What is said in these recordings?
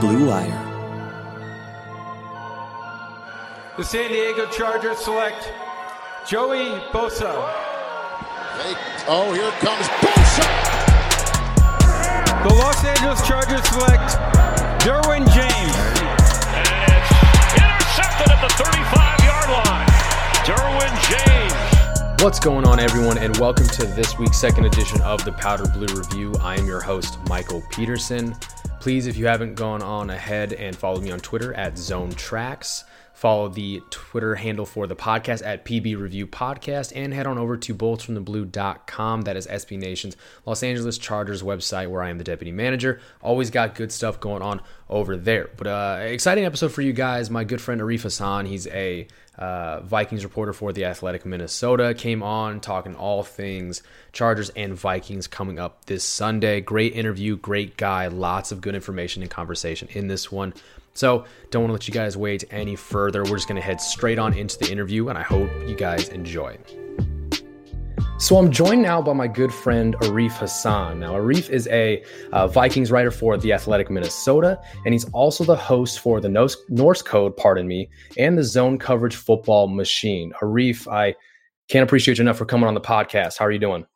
Blue Wire. The San Diego Chargers select Joey Bosa. Hey, oh, here comes Bosa. The Los Angeles Chargers select Derwin James. And it's intercepted at the 35 yard line. Derwin James. What's going on, everyone, and welcome to this week's second edition of the Powder Blue Review. I am your host, Michael Peterson. Please, if you haven't gone on ahead and followed me on Twitter at Zone Tracks, follow the Twitter handle for the podcast at PB Review Podcast, and head on over to boltsfromtheblue.com. That is SB Nation's Los Angeles Chargers website, where I am the deputy manager. Always got good stuff going on over there. But uh, exciting episode for you guys. My good friend Arif Hasan, he's a uh, Vikings reporter for the Athletic Minnesota, came on talking all things Chargers and Vikings coming up this Sunday. Great interview, great guy, lots of good information and conversation in this one. So, don't want to let you guys wait any further. We're just going to head straight on into the interview, and I hope you guys enjoy. So I'm joined now by my good friend Arif Hasan. Now, Arif is a uh, Vikings writer for The Athletic Minnesota, and he's also the host for the Norse, Norse Code, pardon me, and the Zone Coverage Football Machine. Arif, I can't appreciate you enough for coming on the podcast. How are you doing?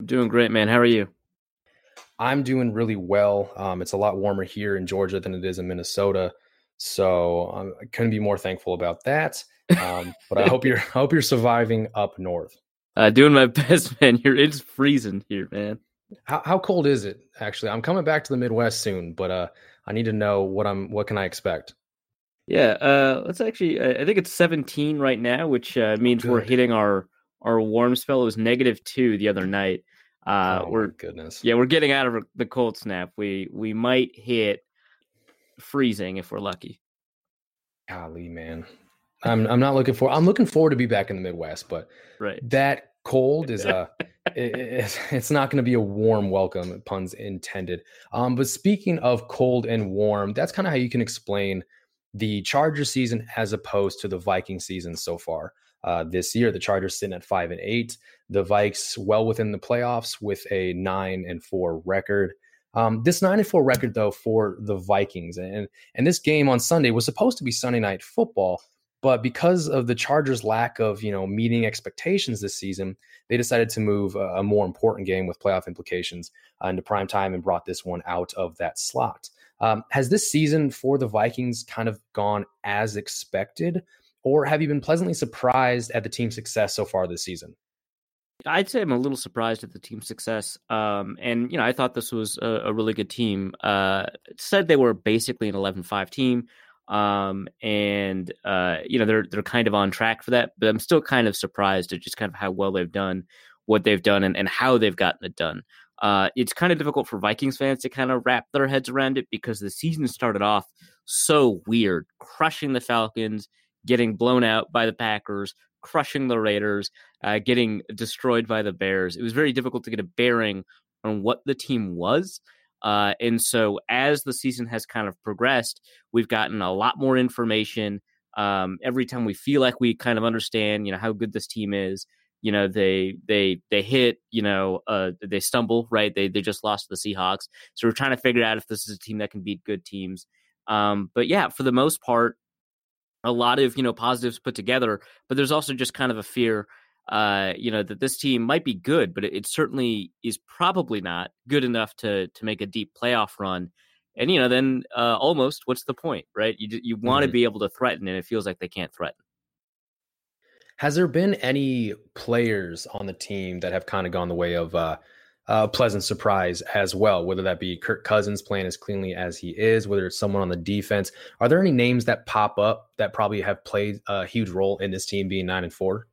I'm doing great, man. How are you? I'm doing really well. Um, it's a lot warmer here in Georgia than it is in Minnesota, so um, I couldn't be more thankful about that. Um, but I hope you're I hope you're surviving up north. Uh, doing my best, man. Here it's freezing here, man. How how cold is it actually? I'm coming back to the Midwest soon, but uh, I need to know what I'm what can I expect. Yeah, uh, let's actually. I think it's 17 right now, which uh, means we're hitting our our warm spell. It was negative two the other night. Uh, oh we're goodness. yeah, we're getting out of the cold snap. We we might hit freezing if we're lucky. Golly, man. I'm I'm not looking for. I'm looking forward to be back in the Midwest, but Right. that cold is a it, it's, not going to be a warm welcome puns intended um but speaking of cold and warm that's kind of how you can explain the Charger season as opposed to the viking season so far uh this year the chargers sitting at five and eight the vikes well within the playoffs with a nine and four record um, this nine and four record though for the vikings and and this game on sunday was supposed to be sunday night football but because of the Chargers' lack of, you know, meeting expectations this season, they decided to move a, a more important game with playoff implications uh, into prime time and brought this one out of that slot. Um, has this season for the Vikings kind of gone as expected, or have you been pleasantly surprised at the team's success so far this season? I'd say I'm a little surprised at the team's success. Um, and you know, I thought this was a, a really good team. Uh, said they were basically an 11-5 team. Um, and uh, you know, they're they're kind of on track for that, but I'm still kind of surprised at just kind of how well they've done what they've done and, and how they've gotten it done. Uh, it's kind of difficult for Vikings fans to kind of wrap their heads around it because the season started off so weird, crushing the Falcons, getting blown out by the Packers, crushing the Raiders, uh, getting destroyed by the Bears. It was very difficult to get a bearing on what the team was. Uh, and so as the season has kind of progressed, we've gotten a lot more information. Um, every time we feel like we kind of understand, you know, how good this team is, you know, they they they hit, you know, uh, they stumble, right? They they just lost to the Seahawks, so we're trying to figure out if this is a team that can beat good teams. Um, but yeah, for the most part, a lot of you know positives put together, but there's also just kind of a fear uh, you know, that this team might be good, but it, it certainly is probably not good enough to to make a deep playoff run. And you know, then uh, almost, what's the point, right? You you want to Mhm. be able to threaten, and it feels like they can't threaten. Has there been any players on the team that have kind of gone the way of uh, a pleasant surprise as well? Whether that be Kirk Cousins playing as cleanly as he is, whether it's someone on the defense. Are there any names that pop up that probably have played a huge role in this team being nine and four?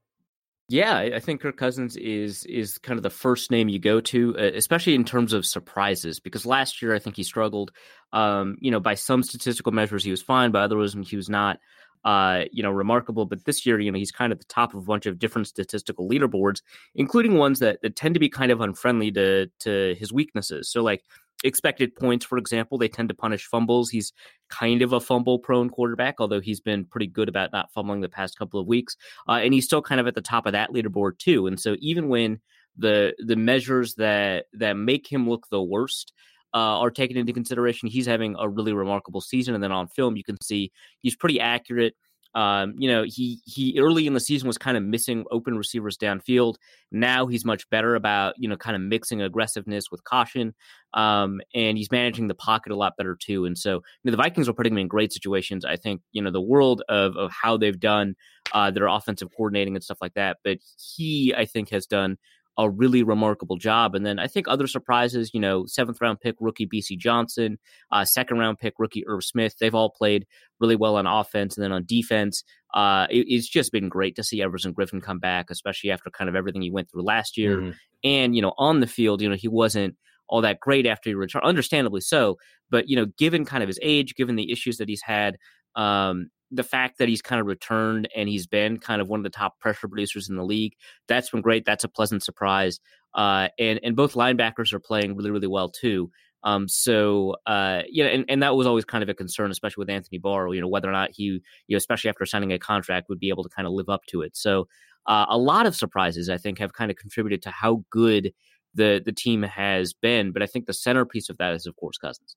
Yeah, I think Kirk Cousins is is kind of the first name you go to, uh, especially in terms of surprises. Because last year, I think he struggled. Um, you know, by some statistical measures, he was fine. By others, he was not. Uh, you know, remarkable. But this year, you know, he's kind of the top of a bunch of different statistical leaderboards, including ones that, that tend to be kind of unfriendly to to his weaknesses. So, like expected points, for example, they tend to punish fumbles. He's kind of a fumble prone quarterback, although he's been pretty good about not fumbling the past couple of weeks. Uh, and he's still kind of at the top of that leaderboard too. And so even when the the measures that that make him look the worst uh, are taken into consideration, he's having a really remarkable season. And then on film, you can see he's pretty accurate. Um, you know, he he early in the season was kind of missing open receivers downfield. Now he's much better about you know kind of mixing aggressiveness with caution, um, and he's managing the pocket a lot better too. And so you know, the Vikings are putting him in great situations. I think you know the world of of how they've done uh, their offensive coordinating and stuff like that. But he, I think, has done a really remarkable job. And then I think other surprises, you know, seventh round pick rookie Bisi Johnson, uh, second round pick rookie Irv Smith, they've all played really well on offense. And then on defense, uh, it, it's just been great to see Everson Griffen come back, especially after kind of everything he went through last year. Mm-hmm. And, you know, on the field, you know, he wasn't all that great after he returned, understandably so. But, you know, given kind of his age, given the issues that he's had, um, the fact that he's kind of returned and he's been kind of one of the top pressure producers in the league, that's been great. That's a pleasant surprise. Uh, and and both linebackers are playing really really well too. Um, so uh, yeah, and, and that was always kind of a concern, especially with Anthony Barr. You know whether or not he, you know, especially after signing a contract, would be able to kind of live up to it. So uh, a lot of surprises, I think, have kind of contributed to how good the the team has been. But I think the centerpiece of that is, of course, Cousins.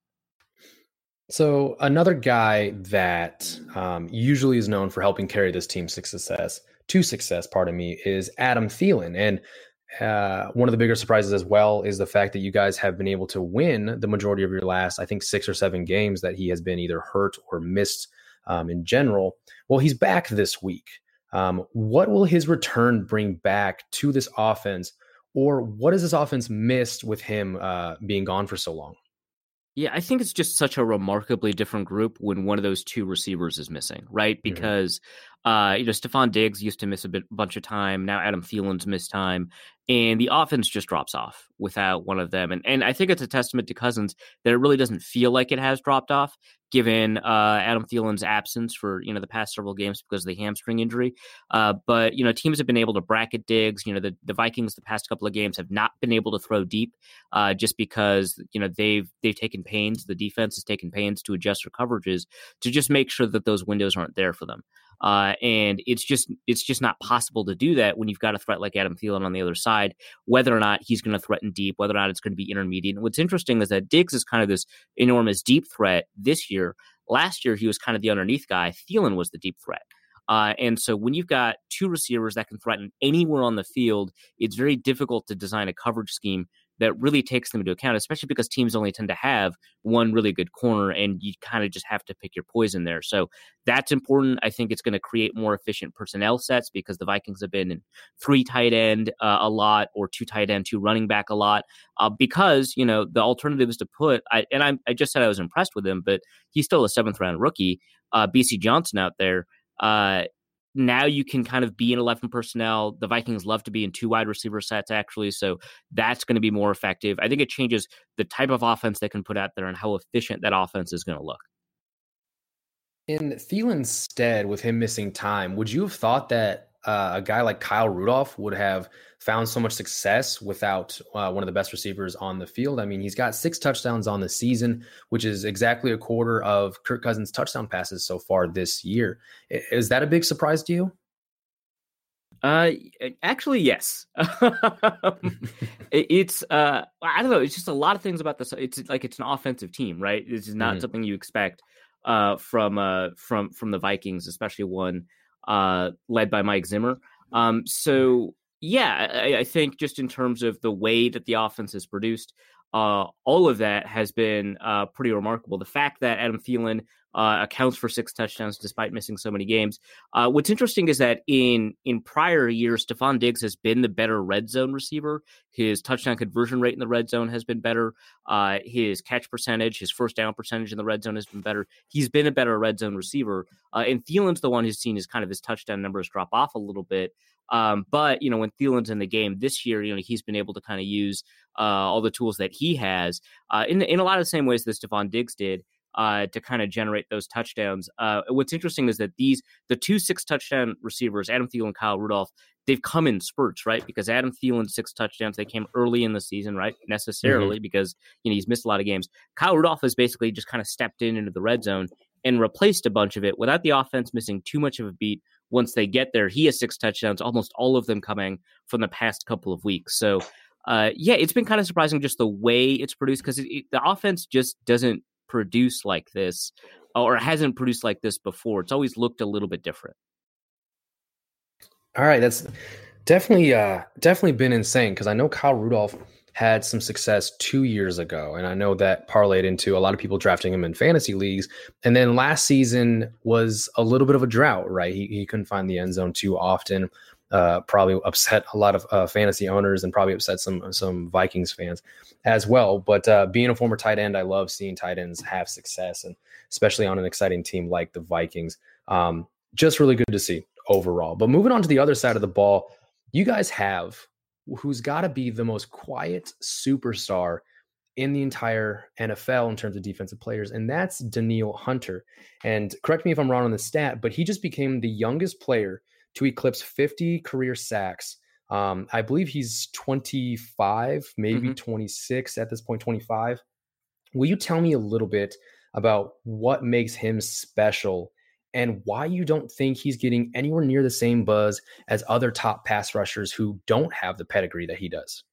So another guy that um, usually is known for helping carry this team to success, to success, pardon me, is Adam Thielen. And uh, one of the bigger surprises as well is the fact that you guys have been able to win the majority of your last, I think, six or seven games that he has been either hurt or missed um, in general. Well, he's back this week. Um, what will his return bring back to this offense, or what has this offense missed with him uh, being gone for so long? Yeah, I think it's just such a remarkably different group when one of those two receivers is missing, right? Mm-hmm. Because. Uh, you know, Stefon Diggs used to miss a bit, bunch of time. Now Adam Thielen's missed time, and the offense just drops off without one of them. And and I think it's a testament to Cousins that it really doesn't feel like it has dropped off, given uh, Adam Thielen's absence for you know the past several games because of the hamstring injury. Uh, but you know teams have been able to bracket Diggs. You know the, the Vikings the past couple of games have not been able to throw deep uh, just because you know they've they've taken pains. The defense has taken pains to adjust their coverages to just make sure that those windows aren't there for them. Uh, and it's just it's just not possible to do that when you've got a threat like Adam Thielen on the other side. Whether or not he's going to threaten deep, whether or not it's going to be intermediate. And what's interesting is that Diggs is kind of this enormous deep threat this year. Last year he was kind of the underneath guy. Thielen was the deep threat. Uh, and so when you've got two receivers that can threaten anywhere on the field, it's very difficult to design a coverage scheme that really takes them into account, especially because teams only tend to have one really good corner and you kind of just have to pick your poison there. So that's important. I think it's going to create more efficient personnel sets because the Vikings have been in three tight end uh, a lot or two tight end, two running back a lot uh, because, you know, the alternative is to put, I, and I, I just said I was impressed with him, but he's still a seventh round rookie, uh, Bisi Johnson out there. Uh, now you can kind of be in 11 personnel. The Vikings love to be in two wide receiver sets, actually. So that's going to be more effective. I think it changes the type of offense they can put out there and how efficient that offense is going to look. In Thielen's stead, with him missing time, would you have thought that uh, a guy like Kyle Rudolph would have found so much success without uh, one of the best receivers on the field. I mean, he's got six touchdowns on the season, which is exactly a quarter of Kirk Cousins' touchdown passes so far this year. Is that a big surprise to you? Uh, actually, yes. it's uh, I don't know. It's just a lot of things about this. It's like it's an offensive team, right? This is not mm-hmm. something you expect uh from uh from from the Vikings, especially one uh, led by Mike Zimmer. Um, so yeah, I, I, think just in terms of the way that the offense is produced, uh, all of that has been uh, pretty remarkable. The fact that Adam Thielen uh, accounts for six touchdowns despite missing so many games. Uh, what's interesting is that in in prior years, Stefon Diggs has been the better red zone receiver. His touchdown conversion rate in the red zone has been better. Uh, his catch percentage, his first down percentage in the red zone has been better. He's been a better red zone receiver. Uh, and Thielen's the one who's seen his kind of his touchdown numbers drop off a little bit. Um, but you know, when Thielen's in the game this year, you know he's been able to kind of use uh, all the tools that he has uh, in in a lot of the same ways that Stefon Diggs did uh, to kind of generate those touchdowns. Uh, what's interesting is that these the two six touchdown receivers, Adam Thielen, and Kyle Rudolph, they've come in spurts, right? Because Adam Thielen six touchdowns, they came early in the season, right? Necessarily mm-hmm. because you know he's missed a lot of games. Kyle Rudolph has basically just kind of stepped in into the red zone and replaced a bunch of it without the offense missing too much of a beat. Once they get there, he has six touchdowns, almost all of them coming from the past couple of weeks. So uh, yeah, it's been kind of surprising just the way it's produced because it, the offense just doesn't produce like this or hasn't produced like this before. It's always looked a little bit different. All right, that's definitely uh definitely been insane because I know Kyle Rudolph had some success two years ago, and I know that parlayed into a lot of people drafting him in fantasy leagues. And then last season was a little bit of a drought, right? He he couldn't find the end zone too often. Uh, probably upset a lot of uh, fantasy owners and probably upset some some Vikings fans as well. But uh, being a former tight end, I love seeing tight ends have success, and especially on an exciting team like the Vikings. Um, just really good to see overall. But moving on to the other side of the ball, you guys have who's got to be the most quiet superstar in the entire NFL in terms of defensive players, and that's Danielle Hunter. And correct me if I'm wrong on the stat, but he just became the youngest player to eclipse 50 career sacks. Um, I believe he's 25, maybe mm-hmm. 26 at this point, 25. Will you tell me a little bit about what makes him special and why you don't think he's getting anywhere near the same buzz as other top pass rushers who don't have the pedigree that he does?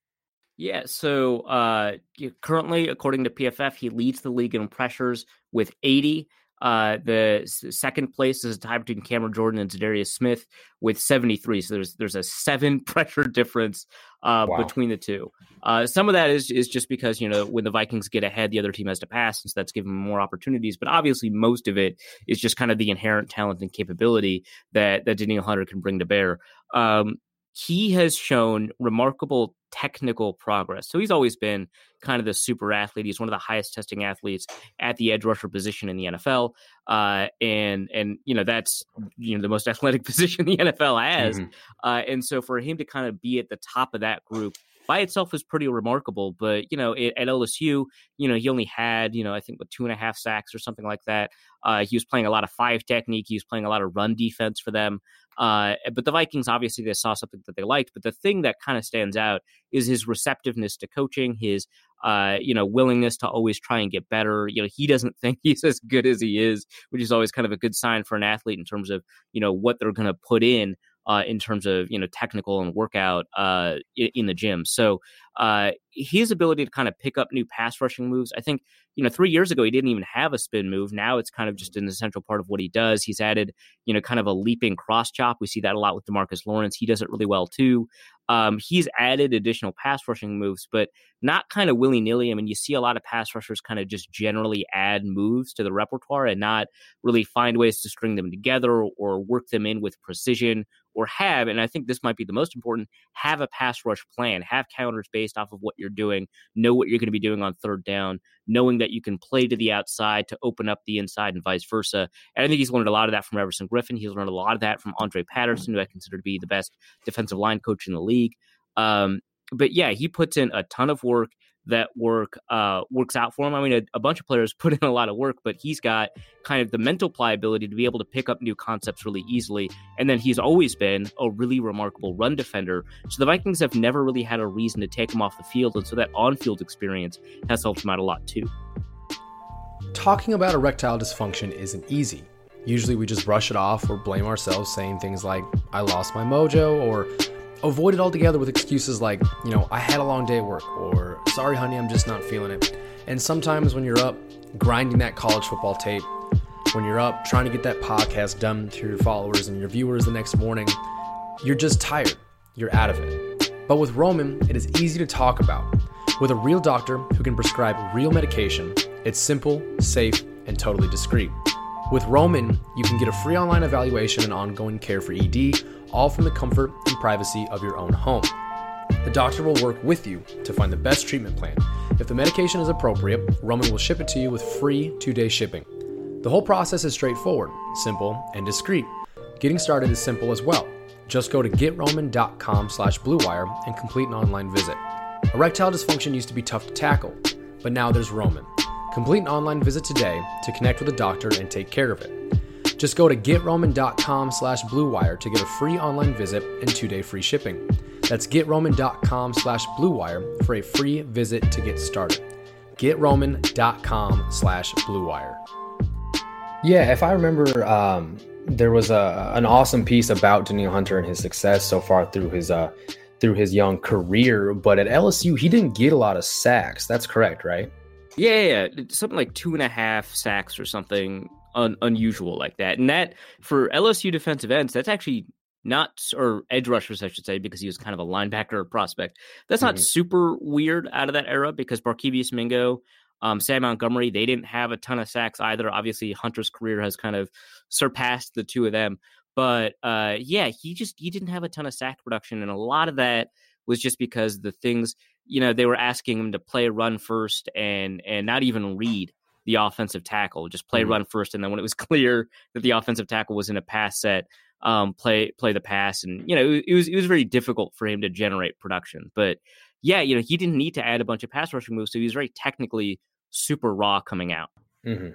Yeah, so uh, currently, according to PFF, he leads the league in pressures with 80. Uh, the second place is a tie between Cameron Jordan and Za'Darius Smith with 73. So there's there's a seven pressure difference uh, wow. between the two. Uh, some of that is is just because you know when the Vikings get ahead, the other team has to pass, and so that's given more opportunities. But obviously, most of it is just kind of the inherent talent and capability that that Danielle Hunter can bring to bear. Um, he has shown remarkable technical progress. So he's always been kind of the super athlete. He's one of the highest testing athletes at the edge rusher position in the NFL. Uh, and and you know that's you know the most athletic position the NFL has. Mm-hmm. Uh, and so for him to kind of be at the top of that group by itself is pretty remarkable. But you know, it, at LSU, you know, he only had you know I think what two and a half sacks or something like that. Uh, he was playing a lot of five technique. He was playing a lot of run defense for them. Uh, but the Vikings obviously they saw something that they liked. But the thing that kind of stands out is his receptiveness to coaching, his uh, you know willingness to always try and get better. You know, he doesn't think he's as good as he is, which is always kind of a good sign for an athlete in terms of you know what they're going to put in uh, in terms of you know technical and workout uh, in the gym. So uh, his ability to kind of pick up new pass rushing moves, I think you know three years ago he didn't even have a spin move. Now it's kind of just an essential part of what he does. He's added you know kind of a leaping cross chop. We see that a lot with Demarcus Lawrence. He does it really well too. Um, he's added additional pass rushing moves, but not kind of willy nilly. I mean, you see a lot of pass rushers kind of just generally add moves to the repertoire and not really find ways to string them together or work them in with precision or have, and I think this might be the most important, have a pass rush plan, have counters based off of what you're doing, know what you're going to be doing on third down, knowing that you can play to the outside to open up the inside and vice versa. And I think he's learned a lot of that from Everson Griffen. He's learned a lot of that from Andre Patterson, who I consider to be the best defensive line coach in the league. Um, but yeah, he puts in a ton of work that work uh, works out for him. I mean, a, a, bunch of players put in a lot of work, but he's got kind of the mental pliability to be able to pick up new concepts really easily. And then he's always been a really remarkable run defender. So the Vikings have never really had a reason to take him off the field, and so that on-field experience has helped him out a lot too. Talking about erectile dysfunction isn't easy. Usually we just brush it off or blame ourselves, saying things like, I lost my mojo, or avoid it altogether with excuses like, you know, I had a long day at work, or sorry, honey, I'm just not feeling it. And sometimes when you're up grinding that college football tape, when you're up trying to get that podcast done to your followers and your viewers the next morning, you're just tired. You're out of it. But with Roman, it is easy to talk about. With a real doctor who can prescribe real medication, it's simple, safe, and totally discreet. With Roman, you can get a free online evaluation and ongoing care for ED, all from the comfort and privacy of your own home. The doctor will work with you to find the best treatment plan. If the medication is appropriate, Roman will ship it to you with free two day shipping. The whole process is straightforward, simple, and discreet. Getting started is simple as well. Just go to getroman.com slash bluewire and complete an online visit. Erectile dysfunction used to be tough to tackle, but now there's Roman. Complete an online visit today to connect with a doctor and take care of it. Just go to getroman.com slash bluewire to get a free online visit and two-day free shipping. That's getroman.com slash bluewire for a free visit to get started. getroman.com slash bluewire. Yeah, if I remember, um, there was a, an awesome piece about Danielle Hunter and his success so far through his uh, through his young career. But at LSU, he didn't get a lot of sacks. That's correct, right? Yeah, yeah, yeah. something like two and a half sacks or something un- unusual like that. And that for LSU defensive ends, that's actually not or edge rushers, I should say, because he was kind of a linebacker prospect. That's not mm-hmm. super weird out of that era because Barkevious Mingo, um, Sam Montgomery, they didn't have a ton of sacks either. Obviously, Hunter's career has kind of surpassed the two of them. But uh, yeah, he just he didn't have a ton of sack production, and a lot of that was just because the things you know they were asking him to play run first and and not even read the offensive tackle, just play mm-hmm. run first, and then when it was clear that the offensive tackle was in a pass set, um, play play the pass, and you know it, was it was very difficult for him to generate production. But yeah, you know he didn't need to add a bunch of pass rushing moves, so he was very technically super raw coming out. Mm-hmm.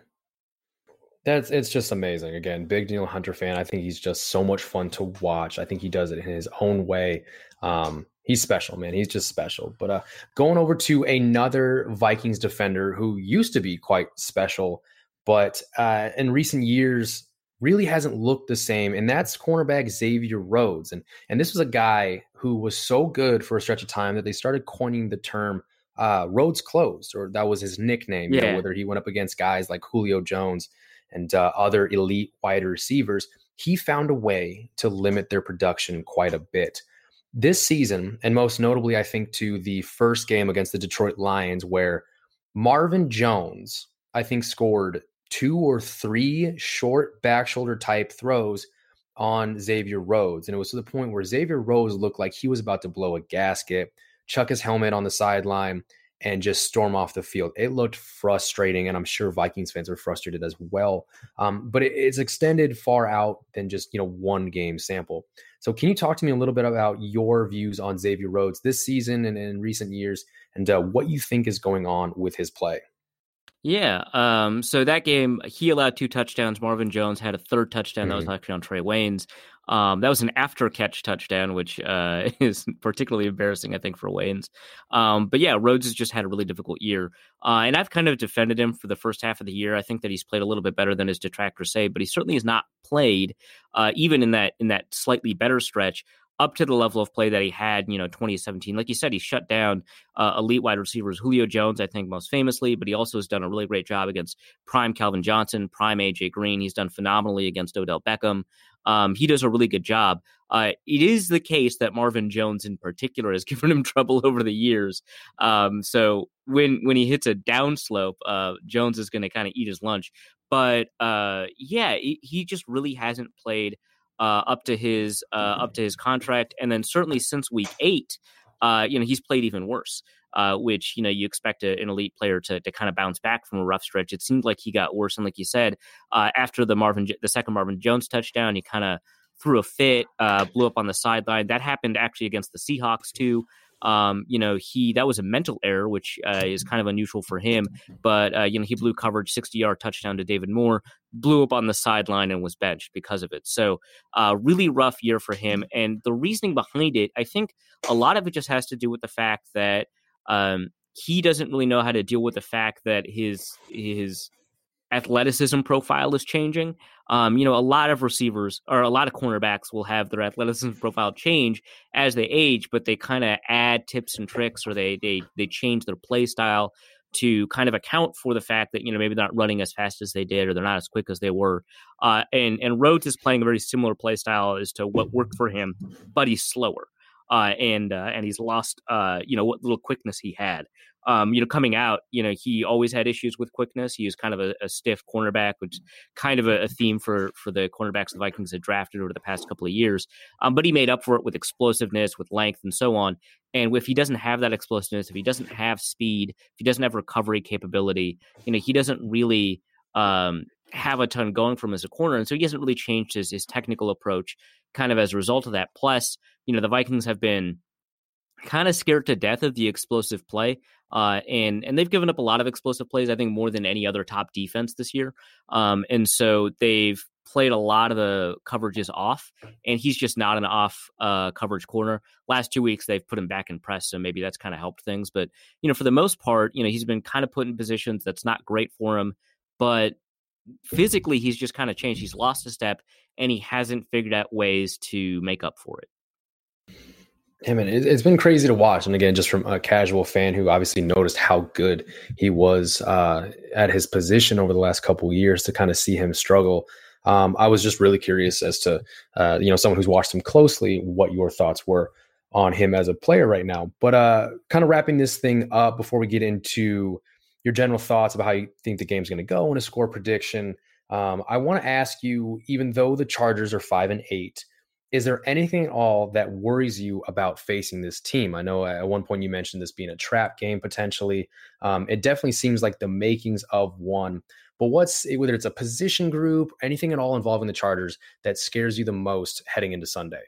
That's it's just amazing. Again, big Danielle Hunter fan. I think he's just so much fun to watch. I think he does it in his own way. Um, he's special, man. He's just special. But uh, going over to another Vikings defender who used to be quite special, but uh, in recent years really hasn't looked the same, and that's cornerback Xavier Rhodes. And and this was a guy who was so good for a stretch of time that they started coining the term uh, Rhodes closed, or that was his nickname. Yeah. You know, whether he went up against guys like Julio Jones and uh, other elite wide receivers, he found a way to limit their production quite a bit. This season, and most notably, I think to the first game against the Detroit Lions, where Marvin Jones, I think, scored two or three short back shoulder type throws on Xavier Rhodes. And it was to the point where Xavier Rhodes looked like he was about to blow a gasket, chuck his helmet on the sideline, and just storm off the field. It looked frustrating, and I'm sure Vikings fans are frustrated as well. Um, but it, it's extended far out than just you know one game sample. So, can you talk to me a little bit about your views on Xavier Rhodes this season and in recent years, and uh, what you think is going on with his play? Yeah. Um, so that game, he allowed two touchdowns. Marvin Jones had a third touchdown mm-hmm. that was mm-hmm. actually on Trey Waynes. Um, that was an after catch touchdown, which uh, is particularly embarrassing, I think, for Waynes. Um, but yeah, Rhodes has just had a really difficult year. Uh, and I've kind of defended him for the first half of the year. I think that he's played a little bit better than his detractors say, but he certainly has not played, uh, even in that in that slightly better stretch, up to the level of play that he had, you know, 2017. Like you said, he shut down uh, elite wide receivers, Julio Jones, I think most famously, but he also has done a really great job against prime Calvin Johnson, prime AJ Green. He's done phenomenally against Odell Beckham. Um, he does a really good job. Uh, it is the case that Marvin Jones, in particular, has given him trouble over the years. Um, so when when he hits a downslope, uh, Jones is going to kind of eat his lunch. But uh, yeah, he, he just really hasn't played uh, up to his uh, up to his contract, and then certainly since week eight, uh, you know he's played even worse. Uh, which you know you expect a, an elite player to to kind of bounce back from a rough stretch. It seemed like he got worse, and like you said, uh, after the Marvin the second Marvin Jones touchdown, he kind of threw a fit, uh, blew up on the sideline. That happened actually against the Seahawks too. Um, you know, he that was a mental error, which uh, is kind of unusual for him. But uh, you know, he blew coverage, sixty-yard touchdown to David Moore, blew up on the sideline and was benched because of it. So, uh, really rough year for him. And the reasoning behind it, I think, a lot of it just has to do with the fact that um, he doesn't really know how to deal with the fact that his his athleticism profile is changing. Um, you know, a lot of receivers or a lot of cornerbacks will have their athleticism profile change as they age, but they kind of add tips and tricks or they they they change their play style to kind of account for the fact that you know maybe they're not running as fast as they did or they're not as quick as they were. Uh, and and Rhodes is playing a very similar play style as to what worked for him, but he's slower. Uh, and uh, and he's lost uh, you know what little quickness he had um, you know, coming out, you know, he always had issues with quickness. He was kind of a, a stiff cornerback, which kind of a, a, theme for for the cornerbacks the Vikings had drafted over the past couple of years. Um, but he made up for it with explosiveness, with length, and so on. And if he doesn't have that explosiveness, if he doesn't have speed, if he doesn't have recovery capability, you know, he doesn't really um, have a ton going from as a corner, and so he hasn't really changed his his technical approach. Kind of as a result of that. Plus, you know, the Vikings have been kind of scared to death of the explosive play. Uh, and and they've given up a lot of explosive plays, I think, more than any other top defense this year. Um, and so they've played a lot of the coverages off, and he's just not an off uh, coverage corner. Last two weeks, they've put him back in press, so maybe that's kind of helped things. But you know, for the most part, you know, he's been kind of put in positions that's not great for him, but physically, he's just kind of changed. He's lost a step, and he hasn't figured out ways to make up for it. Man, it's been crazy to watch. And again, just from a casual fan who obviously noticed how good he was uh, at his position over the last couple years to kind of see him struggle. Um, I was just really curious as to, uh, you know, someone who's watched him closely, what your thoughts were on him as a player right now. But uh, kind of wrapping this thing up before we get into your general thoughts about how you think the game's going to go and a score prediction. Um, I want to ask you, even though the Chargers are five and eight, is there anything at all that worries you about facing this team? I know at one point you mentioned this being a trap game potentially. Um, it definitely seems like the makings of one. But what's whether it's a position group, anything at all involving the Chargers that scares you the most heading into Sunday?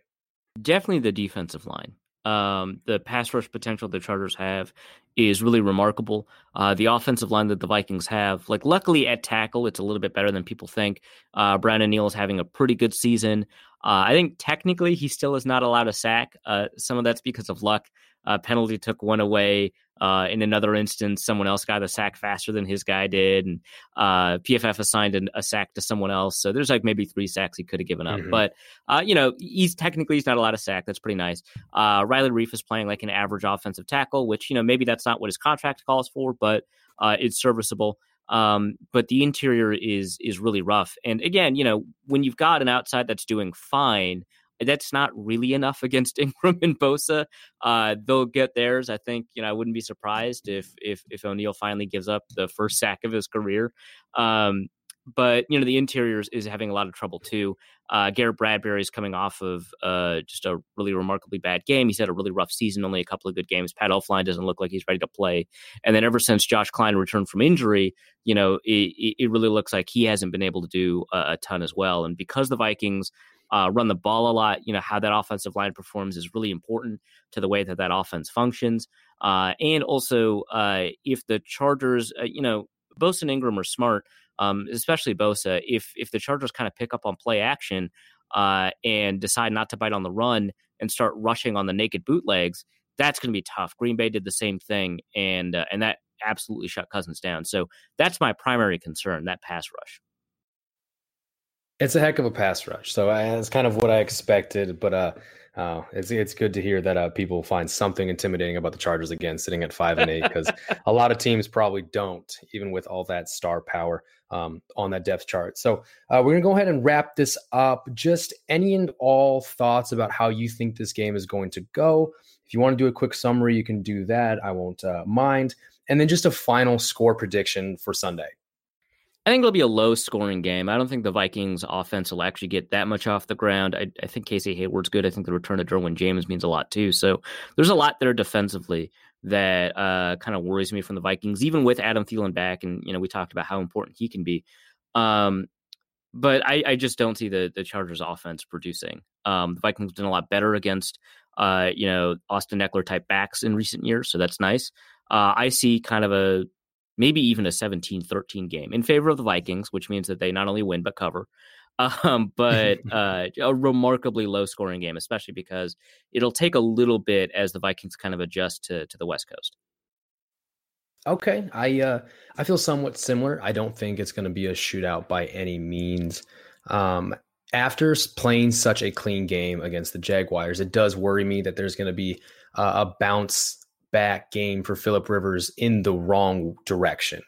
Definitely the defensive line. Um, the pass rush potential the Chargers have is really remarkable. Uh, the offensive line that the Vikings have, like luckily at tackle, it's a little bit better than people think. Uh, Brian O'Neill is having a pretty good season. Uh, I think technically he still is not allowed a sack. Uh, some of that's because of luck. Uh, penalty took one away. Uh, in another instance, someone else got a sack faster than his guy did, and uh, PFF assigned an, a sack to someone else. So there's like maybe three sacks he could have given up. Mm-hmm. But uh, you know, he's technically he's not allowed a sack. That's pretty nice. Uh, Riley Reiff is playing like an average offensive tackle, which you know maybe that's not what his contract calls for, but uh, it's serviceable. Um, but the interior is is really rough. And again, you know, when you've got an outside that's doing fine, that's not really enough against Ingram and Bosa. Uh, they'll get theirs. I think you know I wouldn't be surprised if if if O'Neill finally gives up the first sack of his career. Um, but you know the interior is, is, having a lot of trouble too. Uh, Garrett Bradbury is coming off of uh, just a really remarkably bad game. He's had a really rough season, only a couple of good games. Pat Elflein doesn't look like he's ready to play. And then ever since Josh Kline returned from injury, you know it, it really looks like he hasn't been able to do a, a ton as well. And because the Vikings uh, run the ball a lot. You know, how that offensive line performs is really important to the way that that offense functions. Uh, and also, uh, if the Chargers, uh, you know, Bosa and Ingram are smart, um, especially Bosa. If if the Chargers kind of pick up on play action uh, and decide not to bite on the run and start rushing on the naked bootlegs, that's going to be tough. Green Bay did the same thing, and uh, and that absolutely shut Cousins down. So that's my primary concern, that pass rush. It's a heck of a pass rush. So uh, it's kind of what I expected, but uh, uh, it's it's good to hear that uh, people find something intimidating about the Chargers again, sitting at five and eight, because a lot of teams probably don't, even with all that star power um, on that depth chart. So uh, we're gonna go ahead and wrap this up. Just any and all thoughts about how you think this game is going to go. If you want to do a quick summary, you can do that. I won't uh, mind. And then just a final score prediction for Sunday. I think it'll be a low scoring game. I don't think the Vikings offense will actually get that much off the ground. I, I think Casey Hayward's good. I think the return of Derwin James means a lot too. So there's a lot there defensively that uh, kind of worries me from the Vikings, even with Adam Thielen back. And, you know, we talked about how important he can be. Um, but I, I, just don't see the the Chargers offense producing. Um, the Vikings have done a lot better against, uh, you know, Austin Ekeler type backs in recent years. So that's nice. Uh, I see kind of a maybe even a 17 13 game in favor of the Vikings, which means that they not only win but cover. Um, but uh, a remarkably low scoring game, especially because it'll take a little bit as the Vikings kind of adjust to, to the West Coast. Okay, I uh, I feel somewhat similar. I don't think it's going to be a shootout by any means. Um, after playing such a clean game against the Jaguars, it does worry me that there's going to be uh, a bounce back game for Philip Rivers in the wrong direction.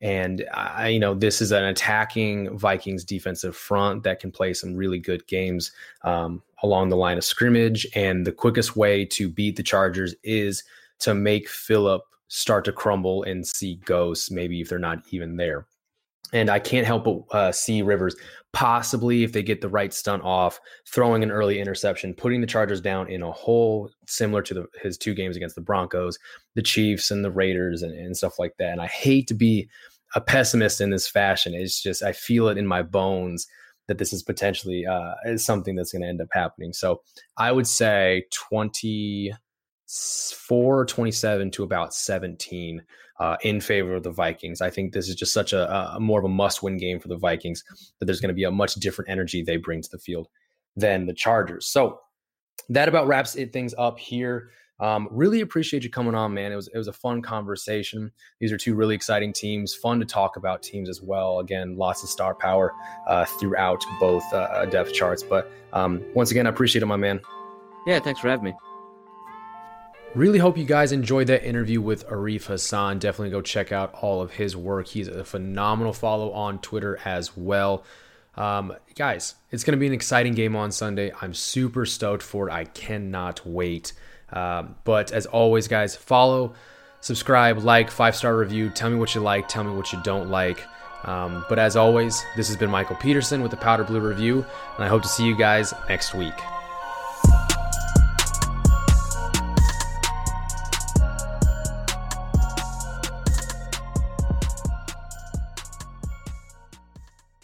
And I, you know, this is an attacking Vikings defensive front that can play some really good games um, along the line of scrimmage. And the quickest way to beat the Chargers is to make Philip start to crumble and see ghosts, maybe if they're not even there. And I can't help but uh, see Rivers possibly, if they get the right stunt off, throwing an early interception, putting the Chargers down in a hole similar to the, his two games against the Broncos, the Chiefs, and the Raiders, and, and stuff like that. And I hate to be a pessimist in this fashion. It's just I feel it in my bones that this is potentially uh, something that's going to end up happening. So I would say 24 27 to about 17 uh, in favor of the Vikings. I think this is just such a, a more of a must-win game for the Vikings that there's going to be a much different energy they bring to the field than the Chargers. So that about wraps it things up here. Um, really appreciate you coming on, man. It was it was a fun conversation. These are two really exciting teams. Fun to talk about teams as well. Again, lots of star power uh, throughout both uh, depth charts. But um, once again, I appreciate it, my man. Yeah, thanks for having me. Really hope you guys enjoyed that interview with Arif Hasan. Definitely go check out all of his work. He's a phenomenal follow on Twitter as well. Um, guys, it's going to be an exciting game on Sunday. I'm super stoked for it. I cannot wait. Um, but as always, guys, follow, subscribe, like, five star review. Tell me what you like, tell me what you don't like. Um, but as always, this has been Michael Peterson with the Powder Blue Review, and I hope to see you guys next week.